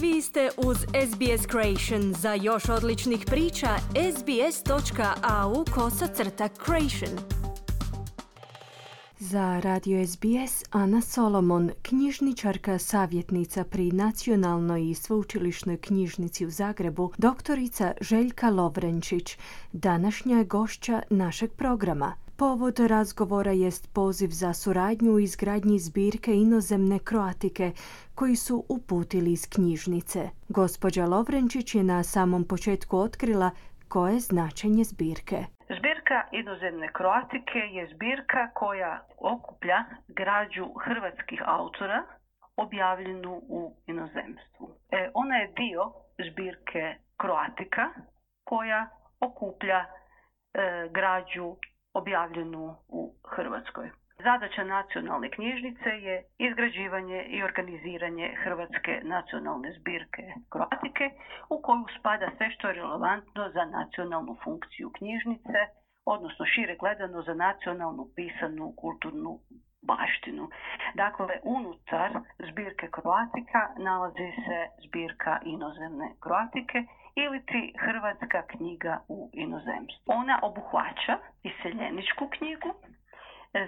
Vi ste uz SBS Creation. Za još odličnih priča, sbs.au kosacrta creation. Za Radio SBS Ana Solomon, knjižničarka savjetnica pri Nacionalnoj i sveučilišnoj knjižnici u Zagrebu, doktorica Željka Lovrenčić, današnja je gošća našeg programa – Povod razgovora jest poziv za suradnju u izgradnji zbirke inozemne kroatike koji su uputili iz knjižnice. Gospođa Lovrenčić je na samom početku otkrila koje je značenje zbirke. Zbirka inozemne kroatike je zbirka koja okuplja građu hrvatskih autora objavljenu u inozemstvu. E, ona je dio zbirke kroatika koja okuplja e, građu objavljenu u Hrvatskoj. Zadaća nacionalne knjižnice je izgrađivanje i organiziranje Hrvatske nacionalne zbirke kroatike u koju spada sve što je relevantno za nacionalnu funkciju knjižnice, odnosno šire gledano za nacionalnu pisanu kulturnu baštinu. Dakle, unutar zbirke kroatika nalazi se zbirka inozemne kroatike ili ti Hrvatska knjiga u inozemstvu. Ona obuhvaća iseljeničku knjigu,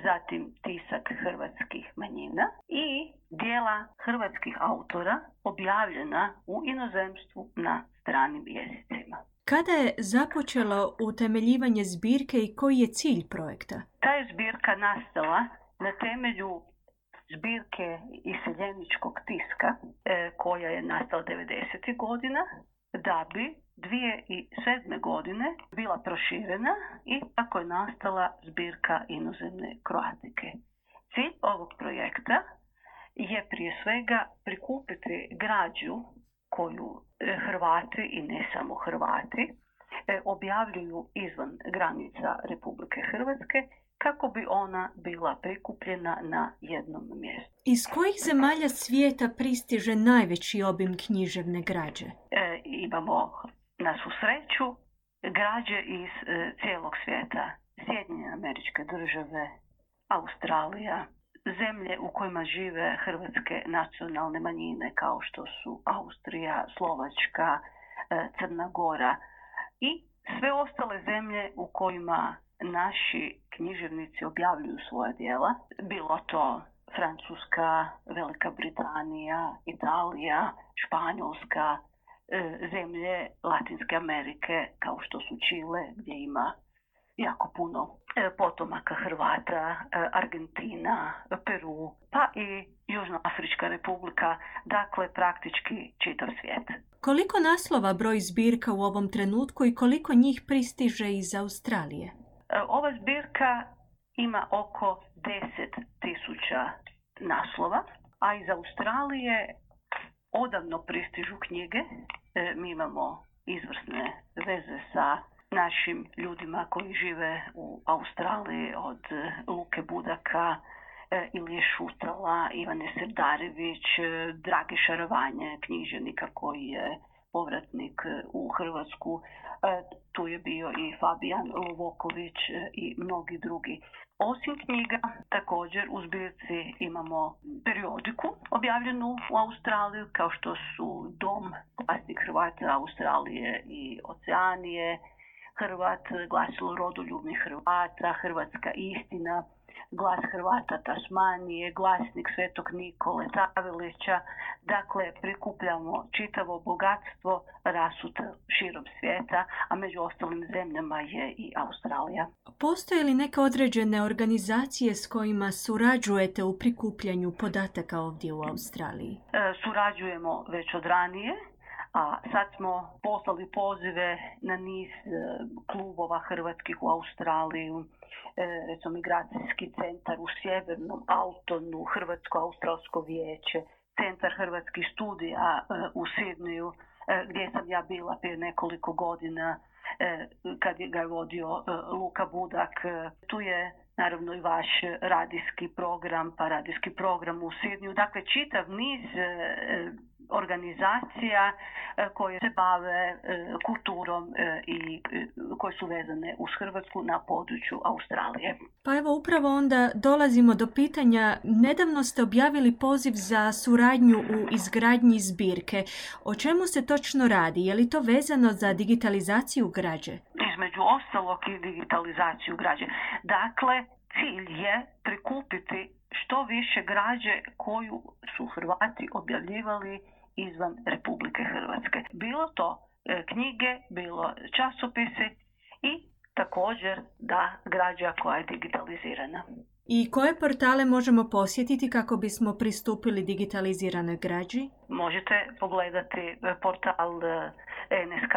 zatim tisak hrvatskih manjina i dijela hrvatskih autora objavljena u inozemstvu na stranim jezicima. Kada je započelo utemeljivanje zbirke i koji je cilj projekta? Ta je zbirka nastala na temelju zbirke iseljeničkog tiska e, koja je nastala 90. godina da bi 2007. godine bila proširena i tako je nastala zbirka inozemne kroatike. Cilj ovog projekta je prije svega prikupiti građu koju e, Hrvati i ne samo Hrvati e, objavljuju izvan granica Republike Hrvatske kako bi ona bila prikupljena na jednom mjestu. Iz kojih zemalja svijeta pristiže najveći obim književne građe? E, imamo na svu sreću građe iz e, cijelog svijeta. Sjedinjene američke države, Australija, zemlje u kojima žive hrvatske nacionalne manjine kao što su Austrija, Slovačka, e, Crna Gora i sve ostale zemlje u kojima naši književnici objavljuju svoja djela, bilo to Francuska, Velika Britanija, Italija, Španjolska, e, zemlje Latinske Amerike kao što su Čile gdje ima jako puno e, potomaka Hrvata, e, Argentina, Peru, pa i Južnoafrička republika, dakle praktički čitav svijet. Koliko naslova broj zbirka u ovom trenutku i koliko njih pristiže iz Australije? E, ova zbirka ima oko 10 tisuća naslova, a iz Australije odavno pristižu knjige. E, mi imamo izvrsne veze sa našim ljudima koji žive u Australiji od Luke Budaka, e, Ilije Šutala, Ivane Serdarević, Drage Šarovanje, književnika koji je povratnik u Hrvatsku. E, tu je bio i Fabijan Lovoković e, i mnogi drugi. Osim knjiga, također u zbirci imamo periodiku objavljenu u Australiju, kao što su Dom glasnik Hrvata Australije i Oceanije, Hrvat, glasilo rodoljubnih Hrvata, Hrvatska istina, glas Hrvata Tasmanije, glasnik Svetog Nikole Tavilića. Dakle, prikupljamo čitavo bogatstvo rasuta širom svijeta, a među ostalim zemljama je i Australija. Postoje li neke određene organizacije s kojima surađujete u prikupljanju podataka ovdje u Australiji? E, surađujemo već od ranije a sad smo poslali pozive na niz e, klubova hrvatskih u Australiju, e, recimo migracijski centar u Sjevernom Altonu, Hrvatsko-Australsko vijeće, centar hrvatskih studija e, u Sidniju, gdje sam ja bila prije nekoliko godina kad ga je vodio Luka Budak. Tu je naravno i vaš radijski program, pa radijski program u Sidniju. Dakle, čitav niz organizacija koje se bave kulturom i koje su vezane uz Hrvatsku na području Australije. Pa evo upravo onda dolazimo do pitanja, nedavno ste objavili poziv za suradnju u izgradnji zbirke. O čemu se točno radi? Je li to vezano za digitalizaciju građe? Između ostalog i digitalizaciju građe. Dakle, cilj je prikupiti što više građe koju su Hrvati objavljivali izvan Republike Hrvatske. Bilo to e, knjige, bilo časopise i također da građa koja je digitalizirana. I koje portale možemo posjetiti kako bismo pristupili digitaliziranoj građi? Možete pogledati portal e, NSK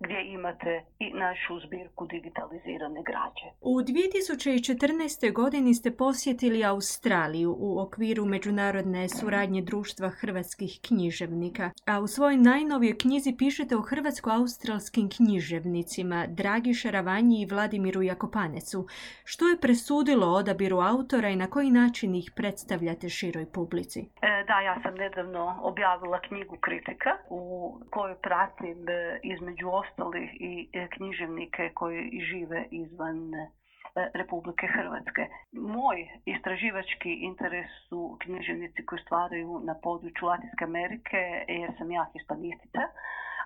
gdje imate i našu zbirku digitalizirane građe. U 2014. godini ste posjetili Australiju u okviru međunarodne suradnje društva hrvatskih književnika, a u svojoj najnovijoj knjizi pišete o hrvatsko-australskim književnicima Dragi Šaravanji i Vladimiru Jakopanecu. Što je presudilo odabiru autora i na koji način ih predstavljate široj publici? E, da, ja sam nedavno objavila knjigu Kritika u kojoj pratim e, između ostalih i e, književnike koji žive izvan e, Republike Hrvatske. Moj istraživački interes su književnici koji stvaraju na području Latinske Amerike jer sam ja hispanistica,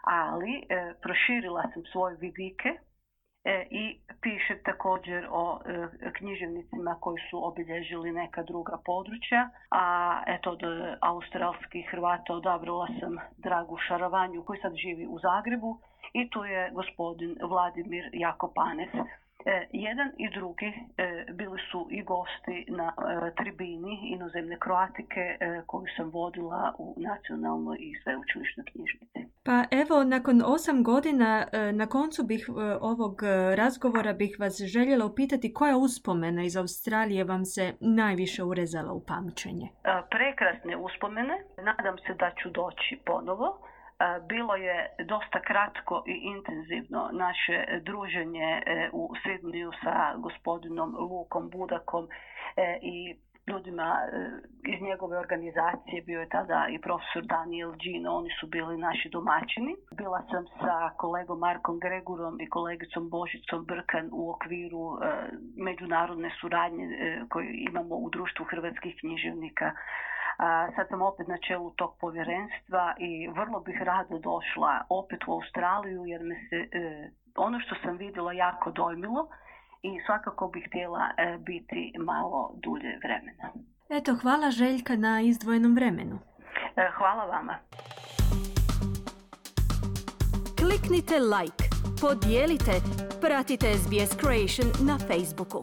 ali e, proširila sam svoje vidike i piše također o književnicima koji su obilježili neka druga područja, a eto od australskih Hrvata odabrala sam Dragu Šaravanju koji sad živi u Zagrebu i tu je gospodin Vladimir Jakopanes. E, jedan i drugi e, bili su i gosti na e, tribini inozemne kroatike e, koju sam vodila u nacionalnoj i sveučilišnoj knjižnici. Pa evo, nakon osam godina, na koncu bih ovog razgovora bih vas željela upitati koja uspomena iz Australije vam se najviše urezala u pamćenje? Prekrasne uspomene. Nadam se da ću doći ponovo bilo je dosta kratko i intenzivno naše druženje e, u Sidniju sa gospodinom Lukom Budakom e, i ljudima e, iz njegove organizacije, bio je tada i profesor Daniel Gino, oni su bili naši domaćini. Bila sam sa kolegom Markom Gregurom i kolegicom Božicom Brkan u okviru međunarodne suradnje koju imamo u društvu hrvatskih književnika Sad sam opet na čelu tog povjerenstva i vrlo bih rado došla opet u Australiju jer me se e, ono što sam vidjela jako dojmilo i svakako bih htjela e, biti malo dulje vremena. Eto, hvala Željka na izdvojenom vremenu. E, hvala vama. Kliknite like, podijelite, pratite SBS Creation na Facebooku.